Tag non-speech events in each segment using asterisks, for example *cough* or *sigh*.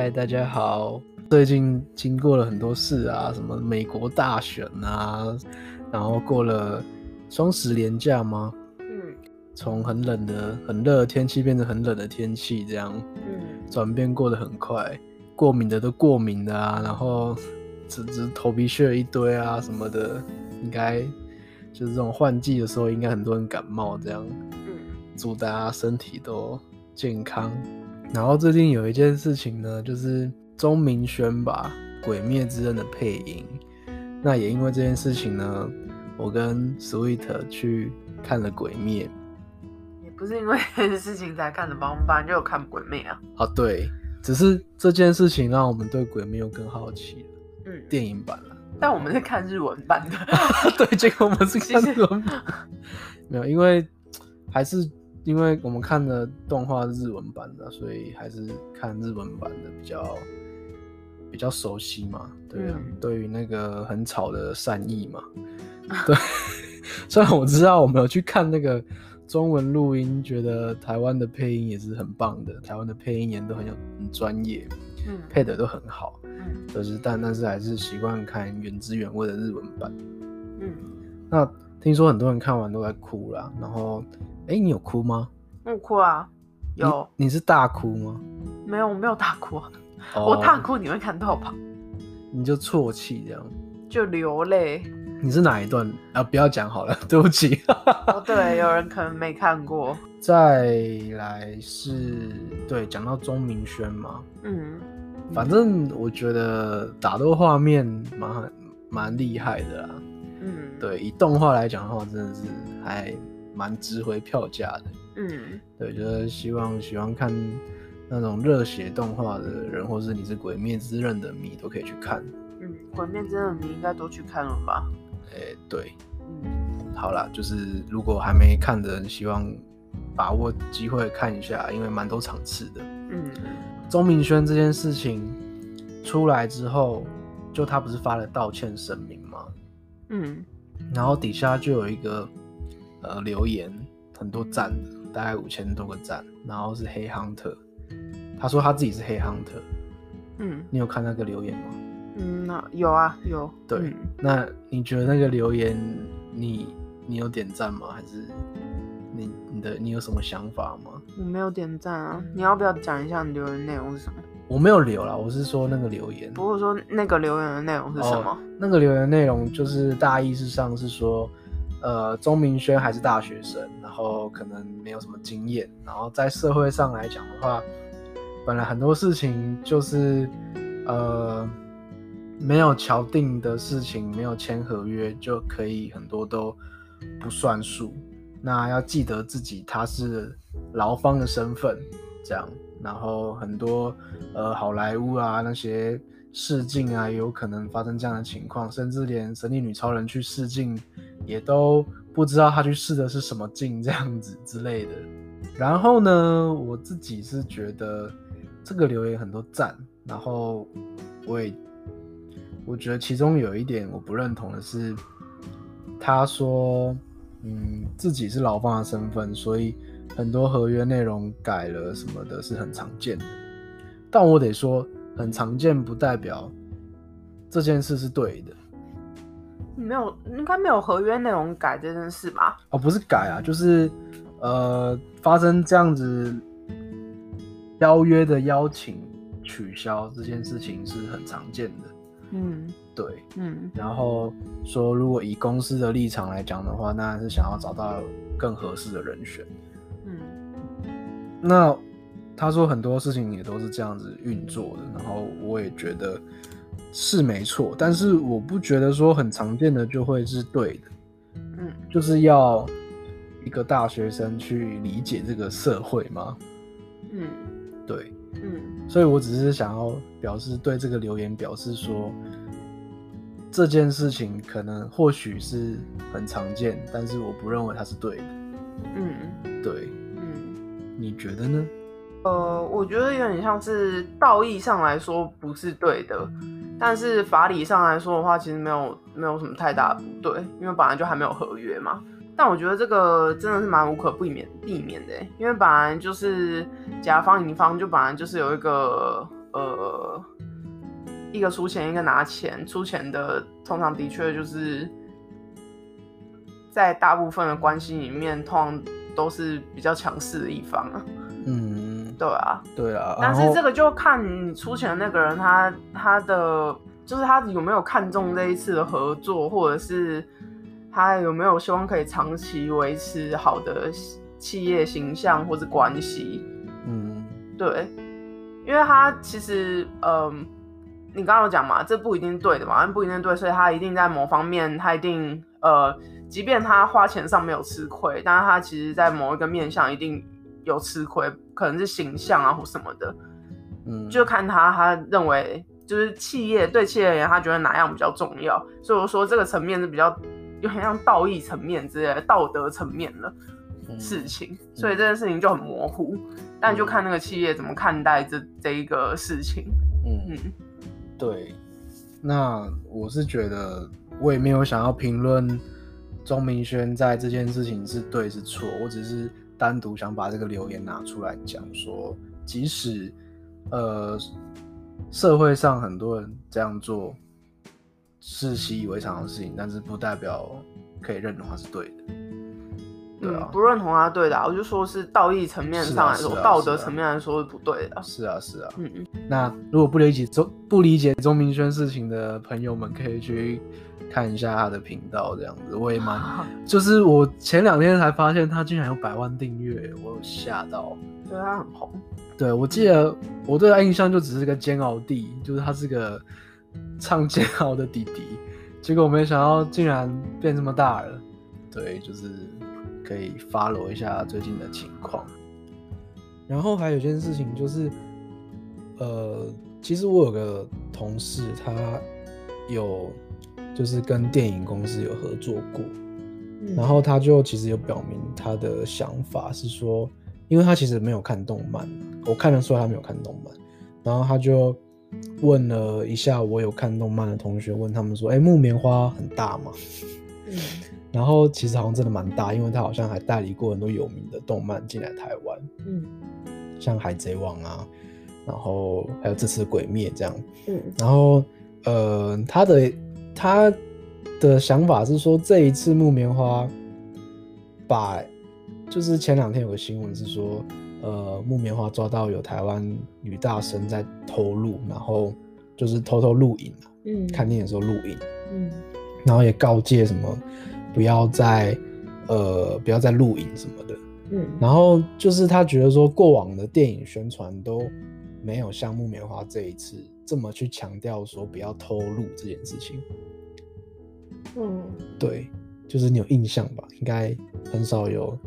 嗨，大家好。最近经过了很多事啊，什么美国大选啊，然后过了双十连假吗？嗯，从很冷的、很热的天气变成很冷的天气，这样，嗯，转变过得很快，过敏的都过敏的啊，然后只只头皮屑一堆啊什么的，应该就是这种换季的时候，应该很多人感冒这样。嗯，祝大家身体都健康。然后最近有一件事情呢，就是。钟明轩吧，《鬼灭之刃》的配音。那也因为这件事情呢，我跟 Sweet 去看了《鬼灭》。也不是因为这 *laughs* 件事情才看的帮，我们本来就有看《鬼灭》啊。啊，对，只是这件事情让我们对《鬼灭》又更好奇了。嗯，电影版了。但我们是看日文版的。*laughs* 对，结果我们是 *laughs* 看日文版。没有，因为还是。因为我们看的动画是日文版的，所以还是看日文版的比较比较熟悉嘛。对啊，嗯、对于那个很吵的善意嘛，对。*laughs* 虽然我知道我没有去看那个中文录音，觉得台湾的配音也是很棒的，台湾的配音员都很有很专业，嗯，配的都很好，嗯，可是但但是还是习惯看原汁原味的日文版，嗯。那听说很多人看完都在哭啦，然后。哎、欸，你有哭吗？我哭啊，有你。你是大哭吗？没有，我没有大哭。Oh, *laughs* 我大哭你会看到吧？你就啜泣这样，就流泪。你是哪一段啊？不要讲好了，*laughs* 对不起。哦，对，有人可能没看过。再来是，对，讲到钟明轩嘛，嗯，反正我觉得打斗画面蛮蛮厉害的啦。嗯，对，以动画来讲的话，真的是还。蛮值回票价的，嗯，对，就是希望喜欢看那种热血动画的人，或是你是《鬼灭之刃》的迷，都可以去看。嗯，《鬼灭之刃》的迷应该都去看了吧？哎、欸，对，嗯，好啦，就是如果还没看的人，希望把握机会看一下，因为蛮多场次的。嗯，钟明轩这件事情出来之后，就他不是发了道歉声明吗？嗯，然后底下就有一个。呃，留言很多赞的，大概五千多个赞，然后是黑 hunter，他说他自己是黑 hunter，嗯，你有看那个留言吗？嗯，那有啊，有。对，嗯、那你觉得那个留言你你有点赞吗？还是你你的你有什么想法吗？我没有点赞啊，你要不要讲一下你留言内容是什么？我没有留啦，我是说那个留言。不过说那个留言的内容是什么？哦、那个留言内容就是大意是上是说。呃，钟明轩还是大学生，然后可能没有什么经验，然后在社会上来讲的话，本来很多事情就是呃没有敲定的事情，没有签合约就可以很多都不算数。那要记得自己他是劳方的身份，这样，然后很多呃好莱坞啊那些试镜啊，有可能发生这样的情况，甚至连神力女超人去试镜。也都不知道他去试的是什么镜这样子之类的。然后呢，我自己是觉得这个留言很多赞，然后我也我觉得其中有一点我不认同的是，他说嗯自己是劳方的身份，所以很多合约内容改了什么的是很常见的。但我得说，很常见不代表这件事是对的。没有，应该没有合约内容改这件事吧？哦，不是改啊，就是呃，发生这样子邀约的邀请取消这件事情是很常见的。嗯，对，嗯，然后说如果以公司的立场来讲的话，那是想要找到更合适的人选。嗯，那他说很多事情也都是这样子运作的，然后我也觉得。是没错，但是我不觉得说很常见的就会是对的，嗯，就是要一个大学生去理解这个社会吗？嗯，对，嗯，所以我只是想要表示对这个留言表示说，这件事情可能或许是很常见，但是我不认为它是对的，嗯，对，嗯，你觉得呢？呃，我觉得有点像是道义上来说不是对的。但是法理上来说的话，其实没有没有什么太大的不对，因为本来就还没有合约嘛。但我觉得这个真的是蛮无可避免避免的，因为本来就是甲方乙方就本来就是有一个呃，一个出钱，一个拿钱。出钱的通常的确就是在大部分的关系里面，通常都是比较强势的一方啊。嗯，对啊，对啊。但是这个就看你出钱的那个人他，他他的就是他有没有看中这一次的合作，或者是他有没有希望可以长期维持好的企业形象或者关系。嗯，对。因为他其实，嗯、呃，你刚刚有讲嘛，这不一定对的嘛，不一定对，所以他一定在某方面，他一定，呃，即便他花钱上没有吃亏，但是他其实在某一个面向一定有吃亏，可能是形象啊或什么的，嗯，就看他他认为就是企业对企业而言，他觉得哪样比较重要，所以我说这个层面是比较有点像道义层面之类的道德层面的事情，嗯、所以这件事情就很模糊。但就看那个企业怎么看待这这一个事情。嗯嗯，对。那我是觉得，我也没有想要评论钟明轩在这件事情是对是错，我只是单独想把这个留言拿出来讲，说即使呃社会上很多人这样做是习以为常的事情，但是不代表可以认同它是对的。对啊，嗯，不认同他对的，啊，我就说是道义层面上来说，啊啊啊，道德层面来说是不对的。是啊，是啊。嗯嗯。那如果不理解钟不理解钟明轩事情的朋友们，可以去看一下他的频道，这样子我也蛮，*laughs* 就是我前两天才发现他竟然有百万订阅，我有吓到。对，他很红。对，我记得我对他印象就只是个煎熬弟，就是他是个唱煎熬的弟弟，结果我没想到竟然变这么大了。对，就是。可以 follow 一下最近的情况，然后还有一件事情就是，呃，其实我有个同事，他有就是跟电影公司有合作过，嗯，然后他就其实有表明他的想法是说，因为他其实没有看动漫，我看得出来他没有看动漫，然后他就问了一下我有看动漫的同学，问他们说，哎，木棉花很大吗？嗯？然后其实好像真的蛮大，因为他好像还代理过很多有名的动漫进来台湾，嗯，像海贼王啊，然后还有这次鬼灭这样，嗯，然后呃，他的他的想法是说，这一次木棉花把，就是前两天有个新闻是说，呃，木棉花抓到有台湾女大生在偷录，然后就是偷偷录影，嗯，看电影的时候录影，嗯，然后也告诫什么。不要再，呃，不要再录影什么的，嗯，然后就是他觉得说，过往的电影宣传都没有像木棉花这一次这么去强调说不要偷录这件事情，嗯，对，就是你有印象吧？应该很少有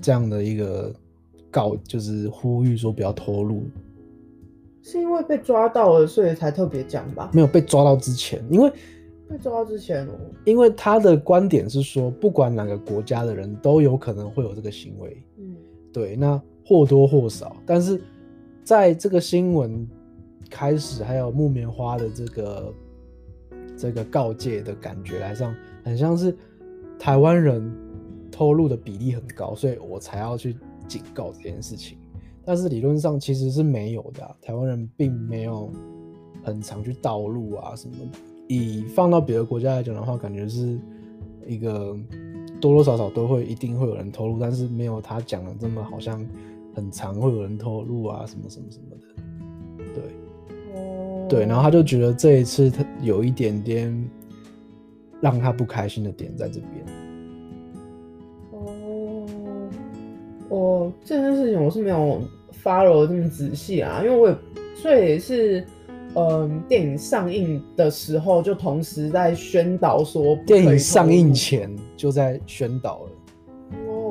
这样的一个告，就是呼吁说不要偷录，是因为被抓到了，所以才特别讲吧？没有被抓到之前，因为。被抓到之前哦，因为他的观点是说，不管哪个国家的人都有可能会有这个行为，嗯，对，那或多或少，但是在这个新闻开始，还有木棉花的这个这个告诫的感觉来上，很像是台湾人偷录的比例很高，所以我才要去警告这件事情。但是理论上其实是没有的，台湾人并没有很常去盗录啊什么。以放到别的国家来讲的话，感觉是一个多多少少都会一定会有人偷录，但是没有他讲的这么好像很常会有人透露啊什么什么什么的。对，哦，对，然后他就觉得这一次他有一点点让他不开心的点在这边。哦，我这件事情我是没有 follow 这么仔细啊，因为我也所以也是。嗯，电影上映的时候就同时在宣导说，电影上映前就在宣导了。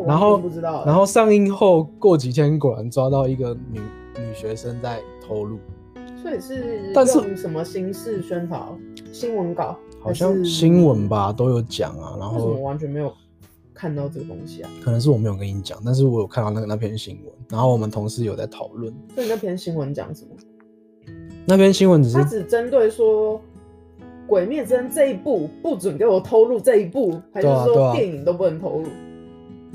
哦，然后不知道，然后上映后过几天，果然抓到一个女女学生在偷录。所以是，但是什么形式宣导？新闻稿？好像新闻吧，都有讲啊。然后我完全没有看到这个东西啊？可能是我没有跟你讲，但是我有看到那个那篇新闻，然后我们同事有在讨论。所以那篇新闻讲什么？那篇新闻只是他只针对说《鬼灭之刃》这一部不准给我偷录这一部，还是说电影都不能偷录？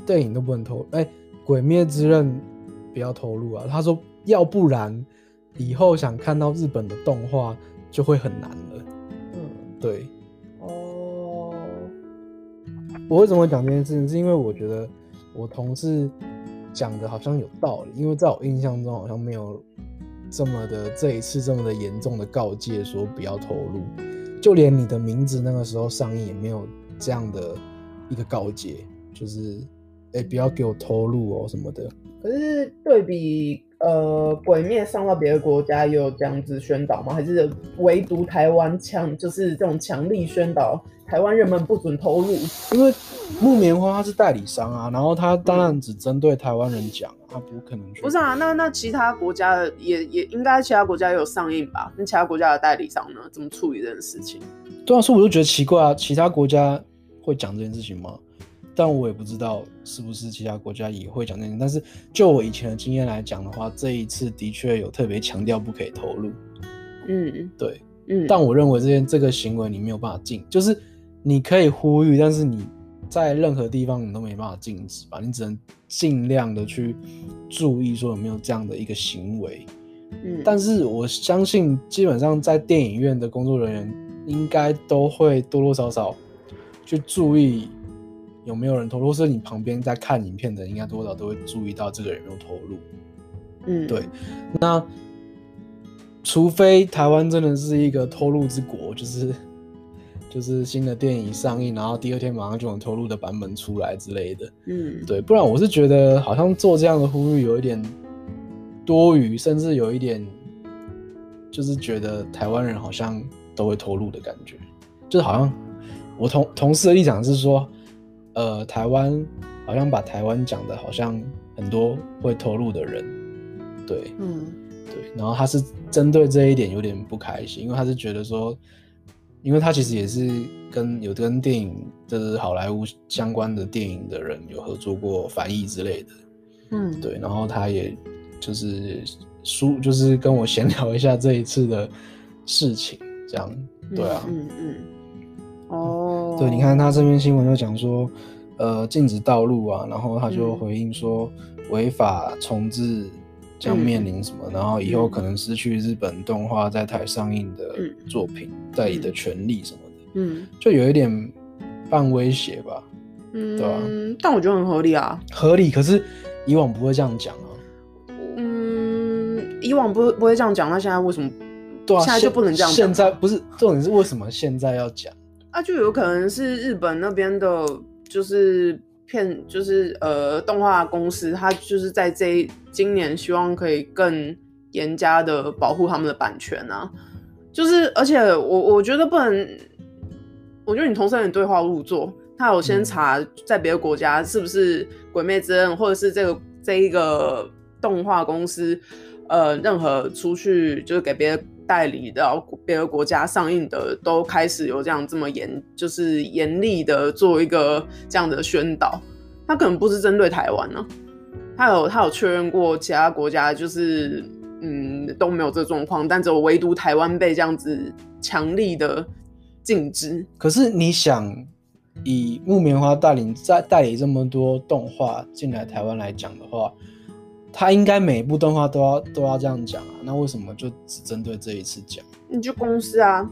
电影都不能投。哎，《鬼灭之刃》不要投入啊！他说，要不然以后想看到日本的动画就会很难了。嗯，对。哦。我为什么会讲这件事情？是因为我觉得我同事讲的好像有道理，因为在我印象中好像没有这么的这一次这么的严重的告诫说不要投入，就连你的名字那个时候上映也没有这样的一个告诫，就是哎、欸、不要给我偷录哦什么的。可是对比。呃，鬼灭上到别的国家也有这样子宣导吗？还是唯独台湾强，就是这种强力宣导，台湾人们不准偷录？因为木棉花它是代理商啊，然后它当然只针对台湾人讲，它不可能去。不是啊，那那其他国家的也也应该其他国家也有上映吧？那其他国家的代理商呢？怎么处理这件事情？对啊，所以我就觉得奇怪啊，其他国家会讲这件事情吗？但我也不知道是不是其他国家也会讲这个，但是就我以前的经验来讲的话，这一次的确有特别强调不可以投入。嗯，对，嗯。但我认为这件这个行为你没有办法禁，就是你可以呼吁，但是你在任何地方你都没办法禁止吧？你只能尽量的去注意说有没有这样的一个行为。嗯。但是我相信，基本上在电影院的工作人员应该都会多多少少去注意。有没有人投入？或是你旁边在看影片的，应该多少都会注意到这个人有没有投入。嗯，对。那除非台湾真的是一个偷录之国，就是 *laughs* 就是新的电影上映，然后第二天马上就有偷录的版本出来之类的。嗯，对。不然我是觉得好像做这样的呼吁有一点多余，甚至有一点就是觉得台湾人好像都会偷录的感觉，就是好像我同同事的立场是说。呃，台湾好像把台湾讲的好像很多会投入的人，对，嗯，对，然后他是针对这一点有点不开心，因为他是觉得说，因为他其实也是跟有跟电影就是好莱坞相关的电影的人有合作过翻译之类的，嗯，对，然后他也就是书就是跟我闲聊一下这一次的事情，这样，对啊，嗯嗯。嗯哦，对，你看他这篇新闻就讲说，呃，禁止道路啊，然后他就回应说，违法重置将面临什么，嗯、然后以后可能失去日本动画在台上映的作品代理的权利什么的，嗯，就有一点半威胁吧，嗯，对吧？但我觉得很合理啊，合理，可是以往不会这样讲啊，嗯，以往不不会这样讲，那现在为什么？对啊，现在就不能这样讲？现在不是重点是为什么现在要讲？啊，就有可能是日本那边的，就是片，就是呃，动画公司，他就是在这今年希望可以更严加的保护他们的版权啊，就是而且我我觉得不能，我觉得你同时有点对号入座，他有先查在别的国家是不是《鬼灭之刃》或者是这个这一个动画公司，呃，任何出去就是给别的。代理到别的国家上映的都开始有这样这么严，就是严厉的做一个这样的宣导。他可能不是针对台湾呢、他有他有确认过其他国家就是嗯都没有这状况，但只有唯独台湾被这样子强力的禁止。可是你想以木棉花带领在代理这么多动画进来台湾来讲的话。他应该每一部动画都要都要这样讲啊，那为什么就只针对这一次讲？你就公司啊，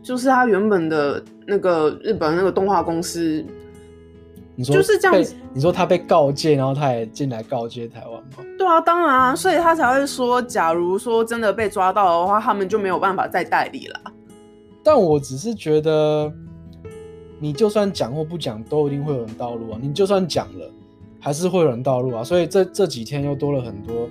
就是他原本的那个日本那个动画公司，你说就是这样子。你说他被告诫，然后他也进来告诫台湾吗？对啊，当然啊，所以他才会说，假如说真的被抓到的话，他们就没有办法再代理了。但我只是觉得，你就算讲或不讲，都一定会有人道路啊。你就算讲了。还是会有人盗录啊，所以这这几天又多了很多，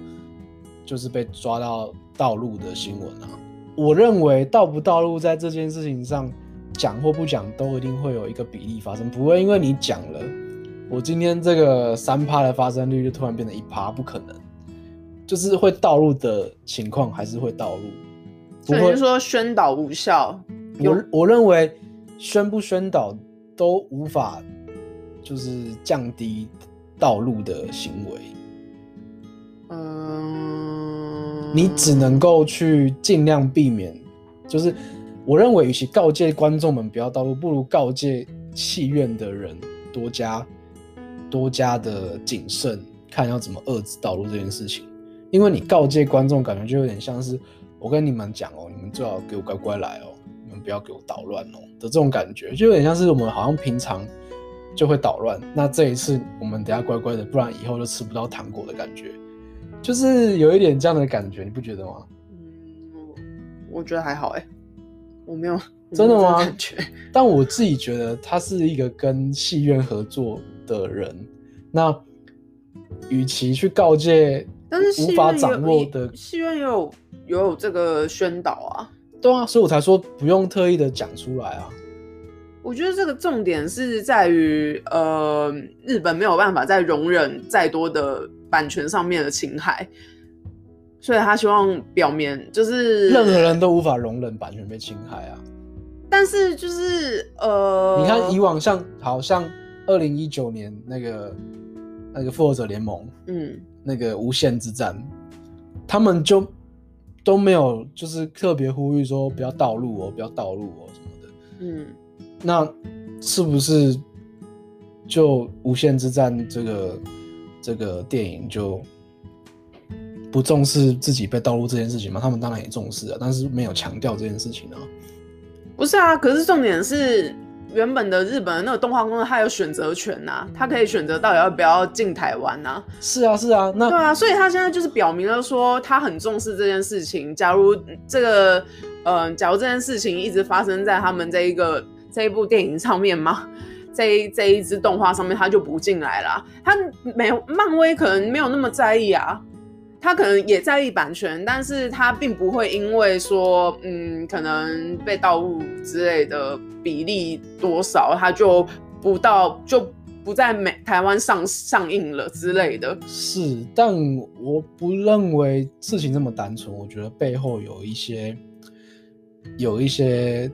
就是被抓到盗录的新闻啊。我认为盗不盗录在这件事情上讲或不讲，都一定会有一个比例发生，不会因为你讲了，我今天这个三趴的发生率就突然变成一趴，不可能。就是会盗录的情况还是会盗录，不会说宣导无效。我我认为宣不宣导都无法，就是降低。盗录的行为，嗯，你只能够去尽量避免。就是我认为，与其告诫观众们不要道路，不如告诫戏院的人多加多加的谨慎，看要怎么遏制道路这件事情。因为你告诫观众，感觉就有点像是我跟你们讲哦，你们最好给我乖乖来哦，你们不要给我捣乱哦的这种感觉，就有点像是我们好像平常就会捣乱，那这一次我们等下乖乖的，不然以后就吃不到糖果的感觉，就是有一点这样的感觉，你不觉得吗？嗯，我觉得还好哎，我没有真的吗？感觉，*laughs* 但我自己觉得他是一个跟戏院合作的人，那与其去告诫。但是无法掌握的戏院也有也有这个宣导啊，对啊，所以我才说不用特意的讲出来啊。我觉得这个重点是在于，呃，日本没有办法再容忍再多的版权上面的侵害，所以他希望表面就是任何人都无法容忍版权被侵害啊。但是就是呃，你看以往像好像二零一九年那个那个复仇者联盟，嗯。那个无限之战，他们就都没有，就是特别呼吁说不要盗录哦，不要盗录哦什么的。嗯，那是不是就无限之战这个这个电影就不重视自己被盗录这件事情吗？他们当然也重视啊，但是没有强调这件事情啊。不是啊，可是重点是。原本的日本的那个动画公司，他有选择权呐、啊，他可以选择到底要不要进台湾呐。是啊，是啊，那对啊，所以他现在就是表明了说，他很重视这件事情。假如这个，呃，假如这件事情一直发生在他们这一个这一部电影上面吗？这一这一支动画上面，他就不进来了。他没有漫威可能没有那么在意啊。他可能也在意版权，但是他并不会因为说，嗯，可能被盗录之类的比例多少，他就不到就不在美台湾上上映了之类的。是，但我不认为事情这么单纯，我觉得背后有一些有一些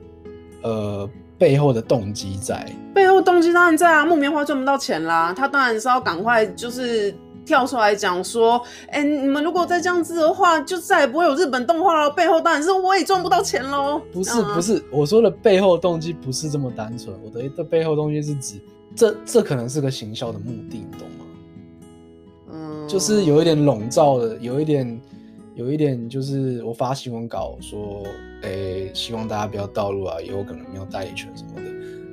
呃背后的动机在。背后动机当然在啊，木棉花赚不到钱啦，他当然是要赶快就是。跳出来讲说，哎、欸，你们如果再这样子的话，就再也不会有日本动画了。背后当然是我也赚不到钱喽。不是不是，我说的背后动机不是这么单纯。我的的背后动机是指，这这可能是个行销的目的，你懂吗？嗯，就是有一点笼罩的，有一点，有一点就是我发新闻稿说，诶、希望大家不要道路啊，也有可能没有代理权什么的。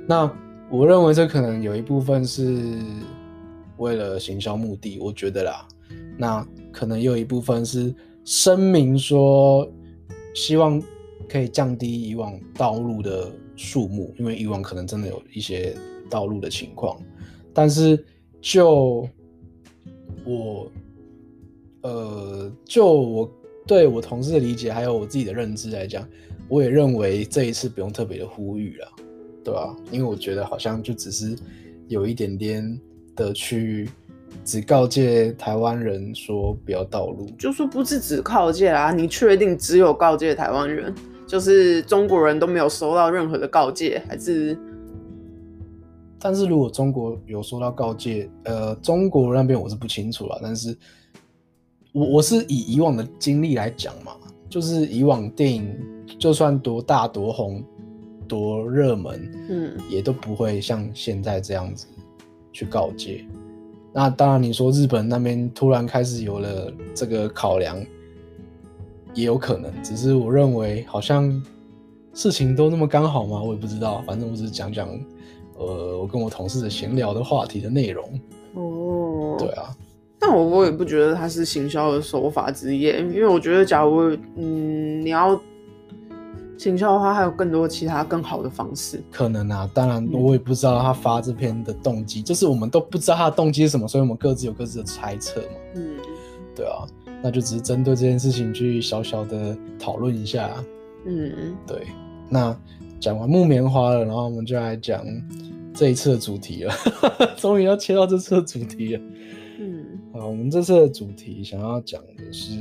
那我认为这可能有一部分是。为了行销目的，我觉得啦，那可能也有一部分是声明说，希望可以降低以往道路的数目，因为以往可能真的有一些道路的情况。但是就我，呃，就我对我同事的理解，还有我自己的认知来讲，我也认为这一次不用特别的呼吁了，对吧？因为我觉得好像就只是有一点点。的去只告诫台湾人说不要道路，就说不是只告诫啊？你确定只有告诫台湾人，就是中国人都没有收到任何的告诫，还是？但是如果中国有收到告诫，呃，中国那边我是不清楚了。但是我我是以以往的经历来讲嘛，就是以往电影就算多大多红多热门，嗯，也都不会像现在这样子。去告诫，那当然你说日本那边突然开始有了这个考量，也有可能。只是我认为好像事情都那么刚好吗？我也不知道。反正我只是讲讲，呃，我跟我同事的闲聊的话题的内容。哦，对啊。但我我也不觉得它是行销的手法之一，因为我觉得假如嗯你要。行销的话，还有更多其他更好的方式。可能啊，当然我也不知道他发这篇的动机，嗯、就是我们都不知道他的动机是什么，所以我们各自有各自的猜测嘛。嗯，对啊，那就只是针对这件事情去小小的讨论一下。嗯，对。那讲完木棉花了，然后我们就来讲这一次的主题了。*laughs* 终于要切到这次的主题了。嗯，好，我们这次的主题想要讲的是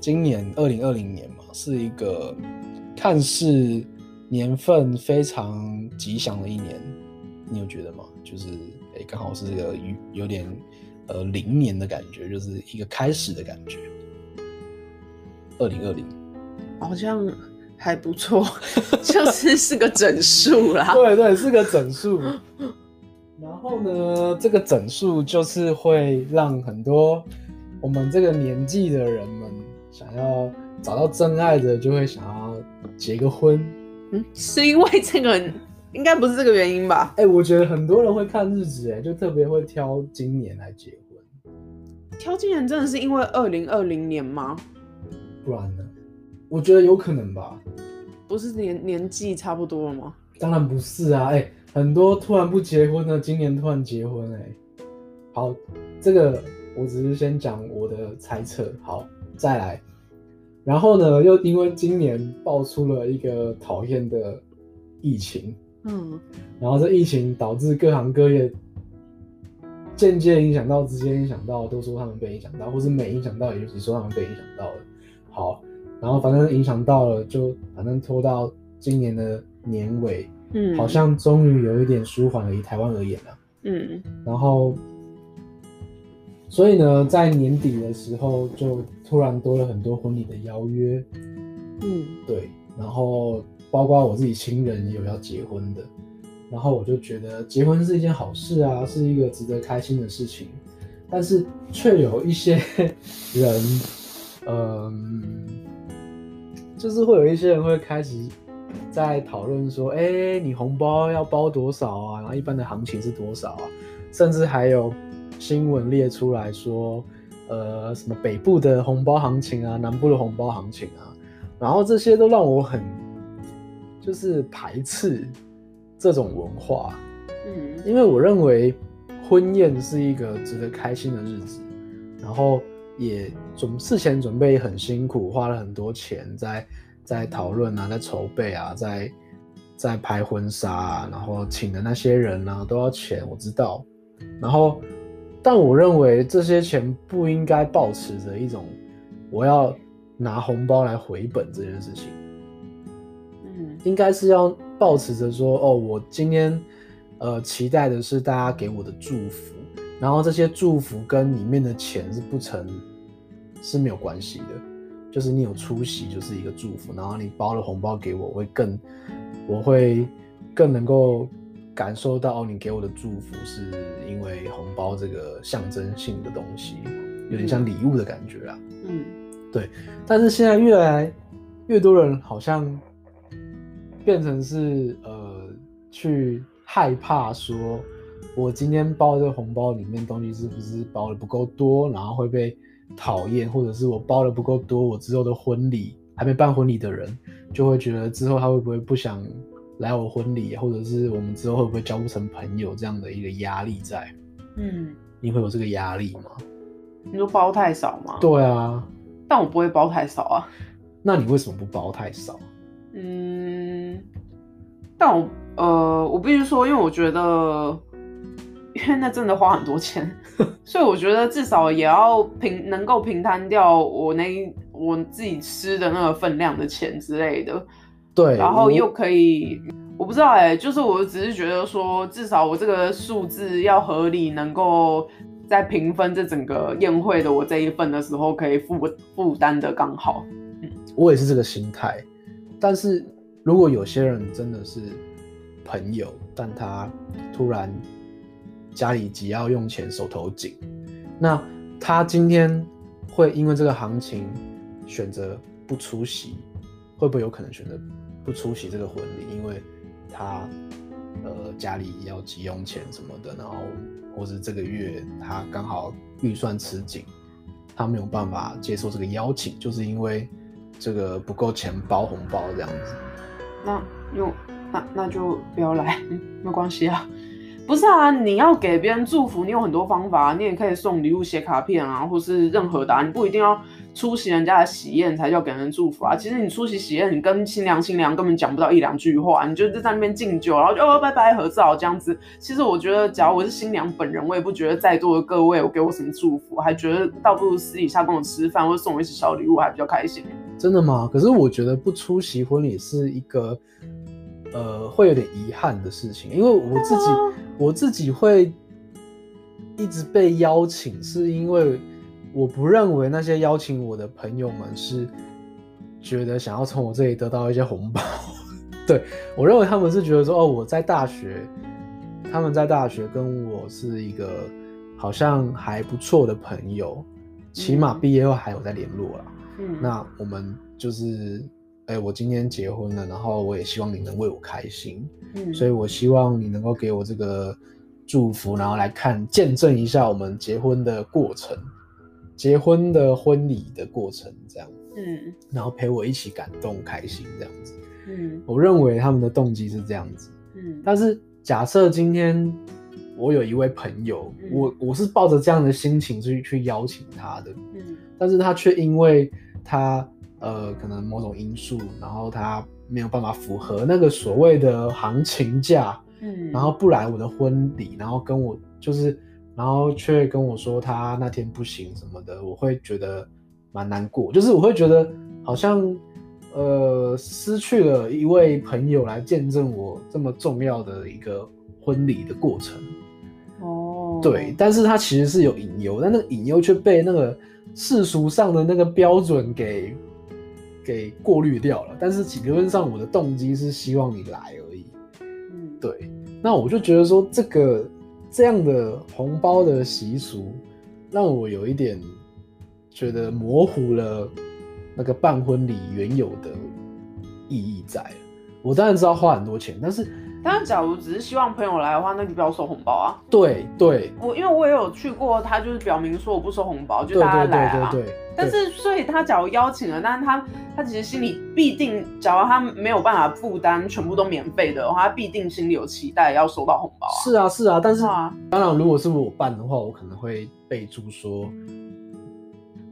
今年二零二零年嘛，是一个。看似年份非常吉祥的一年，你有觉得吗？就是诶，刚好是这个有有点呃零年的感觉，就是一个开始的感觉。二零二零好像还不错，*laughs* 就是是个整数啦。*laughs* 对对，是个整数。然后呢，这个整数就是会让很多我们这个年纪的人们想要找到真爱的，就会想要结个婚。嗯，是因为这个，应该不是这个原因吧？*laughs* 哎、欸，我觉得很多人会看日子，哎，就特别会挑今年来结婚。挑今年真的是因为二零二零年吗？不然呢？我觉得有可能吧。不是年年纪差不多了吗？当然不是啊！哎、欸，很多突然不结婚的，今年突然结婚、欸，哎，好，这个我只是先讲我的猜测。好，再来，然后呢，又因为今年爆出了一个讨厌的疫情，嗯，然后这疫情导致各行各业间接影响到，直接影响到，都说他们被影响到，或是没影响到，也就是说他们被影响到了。好。然后反正影响到了，就反正拖到今年的年尾，嗯，好像终于有一点舒缓了，以台湾而言了，嗯。然后，所以呢，在年底的时候，就突然多了很多婚礼的邀约，嗯，对。然后，包括我自己亲人也有要结婚的，然后我就觉得结婚是一件好事啊，是一个值得开心的事情，但是却有一些 *laughs* 人，嗯。就是会有一些人会开始在讨论说，哎、欸，你红包要包多少啊？然后一般的行情是多少啊？甚至还有新闻列出来说，呃，什么北部的红包行情啊，南部的红包行情啊，然后这些都让我很就是排斥这种文化。嗯，因为我认为婚宴是一个值得开心的日子，然后。也准事前准备很辛苦，花了很多钱在在讨论啊，在筹备啊，在在拍婚纱啊，然后请的那些人啊都要钱，我知道。然后，但我认为这些钱不应该保持着一种我要拿红包来回本这件事情。嗯，应该是要保持着说，哦，我今天呃期待的是大家给我的祝福。然后这些祝福跟里面的钱是不成，是没有关系的，就是你有出席就是一个祝福，然后你包了红包给我，我会更，我会更能够感受到你给我的祝福是因为红包这个象征性的东西，有点像礼物的感觉啊。嗯，对。但是现在越来越多人好像变成是呃去害怕说。我今天包这个红包里面东西是不是包的不够多，然后会被讨厌，或者是我包的不够多，我之后的婚礼还没办婚礼的人就会觉得之后他会不会不想来我婚礼，或者是我们之后会不会交不成朋友这样的一个压力在？嗯，你会有这个压力吗？你说包太少吗？对啊，但我不会包太少啊。那你为什么不包太少？嗯，但我呃，我必须说，因为我觉得。因为那真的花很多钱，*laughs* 所以我觉得至少也要平能够平摊掉我那我自己吃的那个分量的钱之类的。对，然后又可以，我，我不知道哎、欸，就是我只是觉得说，至少我这个数字要合理，能够在平分这整个宴会的我这一份的时候，可以负负担的刚好。嗯，我也是这个心态。但是如果有些人真的是朋友，但他突然。家里急要用钱，手头紧，那他今天会因为这个行情选择不出席，会不会有可能选择不出席这个婚礼？因为他呃家里要急用钱什么的，然后或者这个月他刚好预算吃紧，他没有办法接受这个邀请，就是因为这个不够钱包红包这样子。那用那那就不要来，*laughs* 没关系啊。不是啊，你要给别人祝福，你有很多方法，你也可以送礼物、写卡片啊，或是任何的啊，你不一定要出席人家的喜宴才叫给人祝福啊。其实你出席喜宴，你跟新娘新娘根本讲不到一两句话，你就在那边敬酒，然后就哦拜拜合照这样子。其实我觉得，假如我是新娘本人，我也不觉得在座的各位有给我什么祝福，还觉得倒不如私底下跟我吃饭，或者送我一些小礼物，还比较开心。真的吗？可是我觉得不出席婚礼是一个。呃，会有点遗憾的事情，因为我自己，我自己会一直被邀请，是因为我不认为那些邀请我的朋友们是觉得想要从我这里得到一些红包。*laughs* 对，我认为他们是觉得说，哦，我在大学，他们在大学跟我是一个好像还不错的朋友，起码毕业后还有在联络啦。嗯，那我们就是，哎、欸，我今天结婚了，然后我也希望你能为我开心，嗯，所以我希望你能够给我这个祝福，然后来看见证一下我们结婚的过程，结婚的婚礼的过程这样，嗯，然后陪我一起感动开心这样子，嗯，我认为他们的动机是这样子，嗯，但是假设今天。我有一位朋友，嗯、我我是抱着这样的心情去去邀请他的，嗯，但是他却因为他呃可能某种因素，然后他没有办法符合那个所谓的行情价，嗯，然后不来我的婚礼，然后跟我就是，然后却跟我说他那天不行什么的，我会觉得蛮难过，就是我会觉得好像呃失去了一位朋友来见证我这么重要的一个婚礼的过程。哦，对，但是他其实是有隐忧，但那个隐忧却被那个世俗上的那个标准给给过滤掉了。但是理论上，我的动机是希望你来而已。嗯，对。那我就觉得说，这个这样的红包的习俗，让我有一点觉得模糊了那个办婚礼原有的意义在。我当然知道花很多钱，但是。但是，假如只是希望朋友来的话，那你不要收红包啊。对对，我因为我也有去过，他就是表明说我不收红包，就大家来啊。对对对对。但是，所以他假如邀请了，但是他他其实心里必定，假如他没有办法负担全部都免费的话，他必定心里有期待要收到红包啊。是啊是啊，但是啊，当然如果是我办的话，我可能会备注说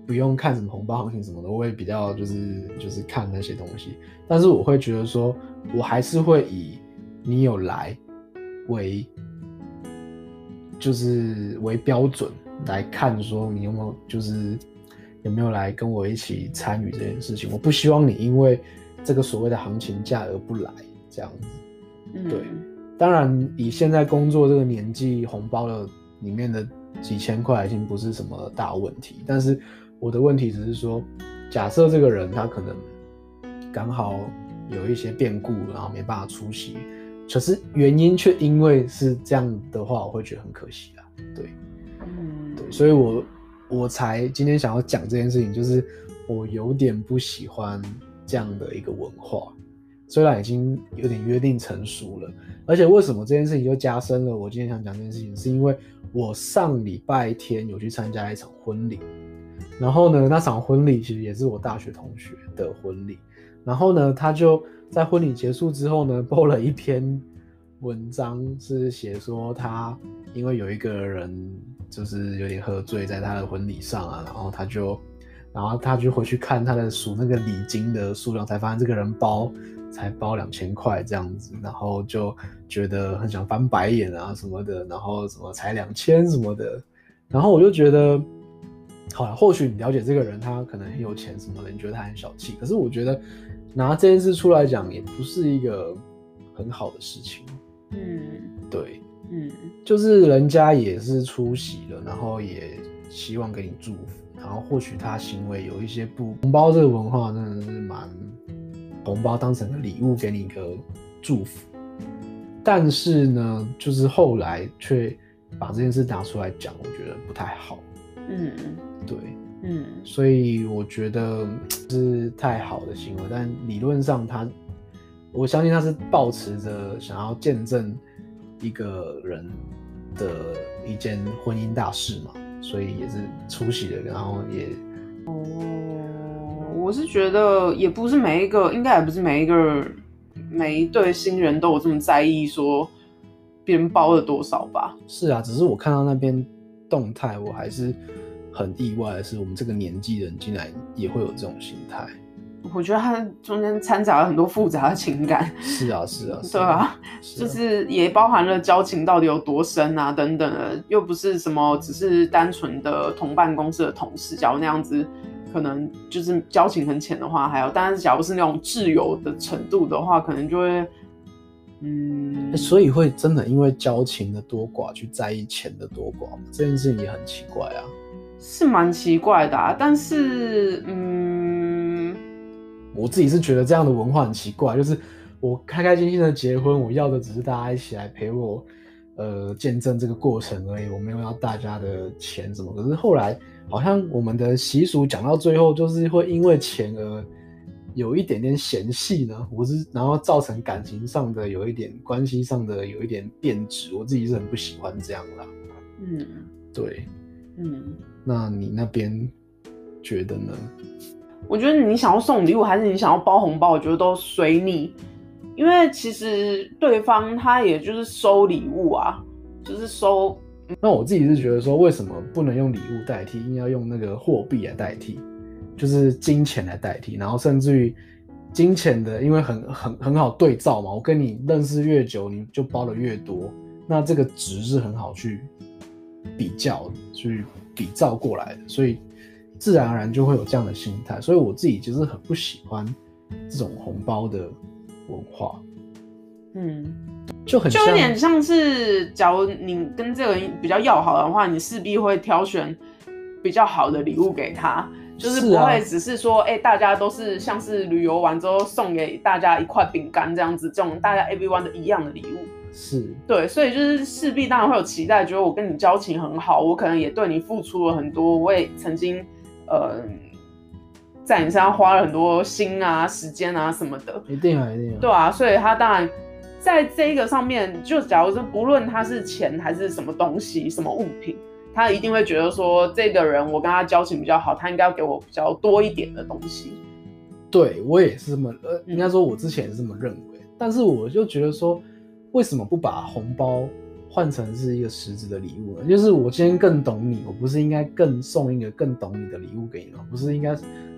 不用看什么红包行情什么的，我会比较就是就是看那些东西。但是我会觉得说，我还是会以。你有来为就是为标准来看，说你有没有就是有没有来跟我一起参与这件事情？我不希望你因为这个所谓的行情价而不来，这样子。嗯，对。当然，以现在工作这个年纪，红包的里面的几千块已经不是什么大问题。但是我的问题只是说，假设这个人他可能刚好有一些变故，然后没办法出席。可是原因却因为是这样的话，我会觉得很可惜啊。对，嗯，对，所以我我才今天想要讲这件事情，就是我有点不喜欢这样的一个文化，虽然已经有点约定成熟了，而且为什么这件事情就加深了？我今天想讲这件事情，是因为我上礼拜天有去参加一场婚礼，然后呢，那场婚礼其实也是我大学同学的婚礼，然后呢，他就。在婚礼结束之后呢播了一篇文章，是写说他因为有一个人就是有点喝醉在他的婚礼上啊，然后他就，然后他就回去看他的数那个礼金的数量，才发现这个人包才包两千块这样子，然后就觉得很想翻白眼啊什么的，然后什么才两千什么的，然后我就觉得，好了，或许你了解这个人，他可能很有钱什么的，你觉得他很小气，可是我觉得。拿这件事出来讲，也不是一个很好的事情。嗯，对，嗯，就是人家也是出席了，然后也希望给你祝福，然后或许他行为有一些不红包这个文化真的是蛮红包当成个礼物给你一个祝福，但是呢，就是后来却把这件事拿出来讲，我觉得不太好。嗯，对。嗯，所以我觉得是太好的行为，但理论上他，我相信他是抱持着想要见证一个人的一件婚姻大事嘛，所以也是出席的，然后也哦，我是觉得也不是每一个，应该也不是每一个每一对新人都有这么在意说别人包了多少吧？是啊，只是我看到那边动态，我还是。很意外的是，我们这个年纪人竟然也会有这种心态。我觉得他中间掺杂了很多复杂的情感。是啊，是啊，*laughs* 对啊，就是也包含了交情到底有多深啊，等等的，又不是什么只是单纯的同办公室的同事。假如那样子，可能就是交情很浅的话，还有，但是假如是那种挚友的程度的话，可能就会，嗯，所以会真的因为交情的多寡去在意钱的多寡，这件事情也很奇怪啊。是蛮奇怪的啊，但是，嗯，我自己是觉得这样的文化很奇怪，就是我开开心心的结婚，我要的只是大家一起来陪我呃见证这个过程而已，我没有要大家的钱什么。可是后来好像我们的习俗讲到最后，就是会因为钱而有一点点嫌隙呢，我是然后造成感情上的有一点关系上的有一点变质，我自己是很不喜欢这样啦。嗯，对，嗯，那你那边觉得呢？我觉得你想要送礼物还是你想要包红包，我觉得都随你，因为其实对方他也就是收礼物啊，就是收。那我自己是觉得说，为什么不能用礼物代替，硬要用那个货币来代替，就是金钱来代替，然后甚至于金钱的，因为很很很好对照嘛，我跟你认识越久，你就包的越多，那这个值是很好去比较，去比照过来的，所以。自然而然就会有这样的心态，所以我自己其实很不喜欢这种红包的文化。嗯，就很就有点像是，假如你跟这个人比较要好的话，你势必会挑选比较好的礼物给他，就是不会只是说，哎、啊欸，大家都是像是旅游完之后送给大家一块饼干这样子，这种大家 everyone 的一样的礼物。是对，所以就是势必当然会有期待，觉得我跟你交情很好，我可能也对你付出了很多，我也曾经。呃，在你身上花了很多心啊、时间啊什么的，一定啊，一定啊，对啊，所以他当然在这个上面，就假如说不论他是钱还是什么东西、什么物品，他一定会觉得说，这个人我跟他交情比较好，他应该要给我比较多一点的东西。对，我也是这么，呃，应该说我之前也是这么认为，嗯，但是我就觉得说，为什么不把红包？换成是一个实质的礼物呢，就是我今天更懂你，我不是应该更送一个更懂你的礼物给你吗？不是应该，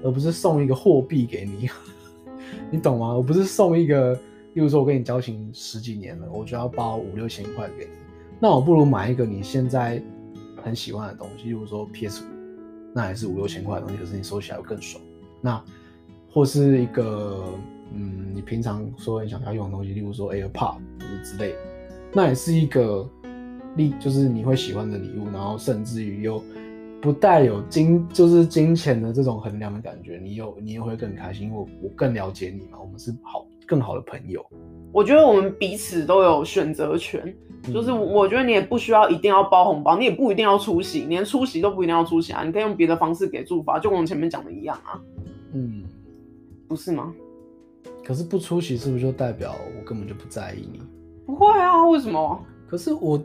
而不是送一个货币给你，*laughs* 你懂吗？我不是送一个，例如说我跟你交情十几年了，我就要包五六千块给你，那我不如买一个你现在很喜欢的东西，例如说 PS 五，那也是五六千块的东西，可是你收起来会更爽。那或是一个，嗯，你平常说很想要用的东西，例如说 AirPod 或者之类。那也是一个礼，就是你会喜欢的礼物，然后甚至于又不带有金，就是金钱的这种衡量的感觉，你又你又会更开心，因为我我更了解你嘛，我们是好更好的朋友。我觉得我们彼此都有选择权，就是我觉得你也不需要一定要包红包，你也不一定要出席，连出席都不一定要出席啊，你可以用别的方式给祝福，就跟我们前面讲的一样啊。嗯，不是吗？可是不出席是不是就代表我根本就不在意你？不会啊，为什么？可是我，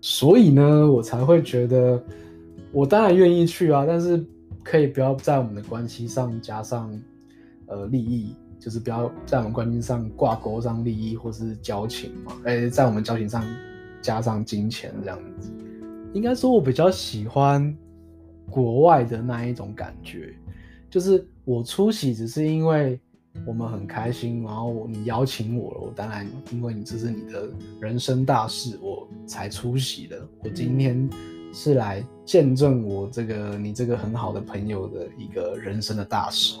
所以呢，我才会觉得，我当然愿意去啊，但是可以不要在我们的关系上加上呃利益，就是不要在我们关系上挂钩上利益或是交情嘛，哎、在我们交情上加上金钱这样子。应该说，我比较喜欢国外的那一种感觉，就是我出席只是因为。我们很开心，然后你邀请我了，我当然因为你这是你的人生大事，我才出席的。我今天是来见证我这个你这个很好的朋友的一个人生的大事，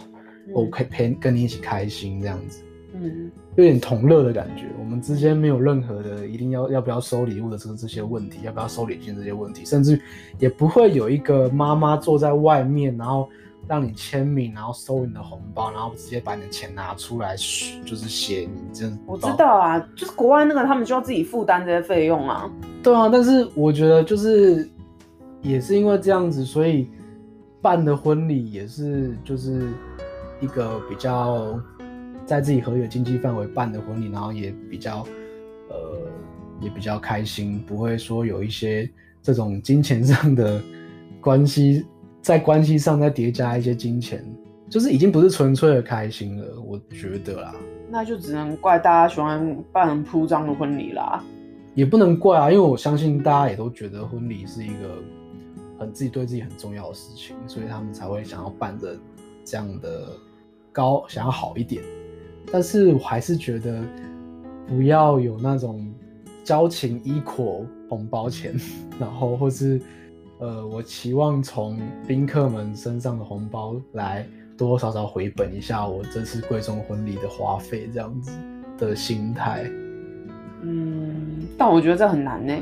我可以陪跟你一起开心这样子，嗯，有点同乐的感觉。我们之间没有任何的一定要要不要收礼物的这个这些问题，要不要收礼金这些问题，甚至也不会有一个妈妈坐在外面，然后。让你签名，然后收你的红包，然后直接把你的钱拿出来，就是写你这。我知道啊，就是国外那个他们就要自己负担这些费用啊。对啊，但是我觉得就是也是因为这样子，所以办的婚礼也是就是一个比较在自己合理的经济范围办的婚礼，然后也比较呃也比较开心，不会说有一些这种金钱上的关系。在关系上再叠加一些金钱，就是已经不是纯粹的开心了，我觉得啦。那就只能怪大家喜欢办铺张的婚礼啦。也不能怪啊，因为我相信大家也都觉得婚礼是一个很自己对自己很重要的事情，所以他们才会想要办的这样的高，想要好一点。但是我还是觉得不要有那种交情 equal 红包钱，然后或是。呃，我期望从宾客们身上的红包来多多少少回本一下我这次贵重婚礼的花费，这样子的心态。嗯，但我觉得这很难呢。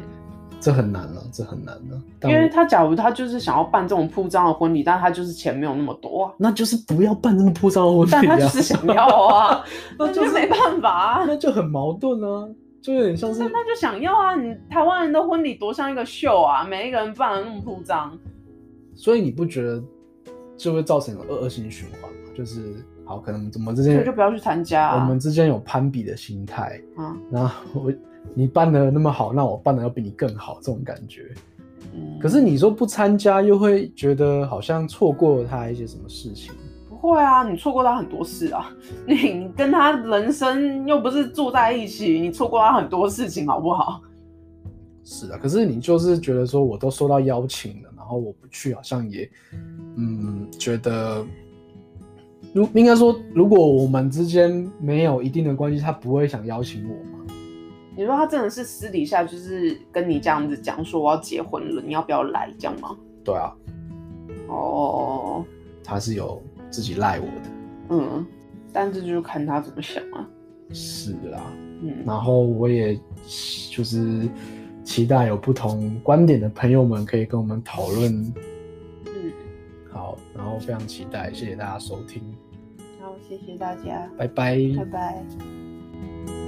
这很难了，这很难了。因为他假如他就是想要办这种铺张的婚礼，但他就是钱没有那么多啊，那就是不要办这么铺张的婚礼啊。但他就是想要啊，*laughs* 那就是没办法啊，那就很矛盾啊。就有点像是。那他就想要啊！你台湾人的婚礼多像一个秀啊，每一个人办的那么铺张。所以你不觉得就会造成恶恶性循环吗？就是好，可能怎么之间就不要去参加、啊。我们之间有攀比的心态啊。然后我你办的那么好，那我办的要比你更好，这种感觉。嗯。可是你说不参加，又会觉得好像错过了他一些什么事情。不会啊，你错过他很多事啊！*laughs* 你跟他人生又不是住在一起，你错过他很多事情，好不好？是啊，可是你就是觉得说，我都收到邀请了，然后我不去，好像也，嗯，觉得，如应该说，如果我们之间没有一定的关系，他不会想邀请我吗？你说他真的是私底下就是跟你这样子讲说我要结婚了，你要不要来这样吗？对啊。哦。他是有。自己赖我的，嗯，但这就是看他怎么想啊。是啦，嗯，然后我也就是期待有不同观点的朋友们可以跟我们讨论。然后非常期待，谢谢大家收听。好，谢谢大家，拜拜，拜拜。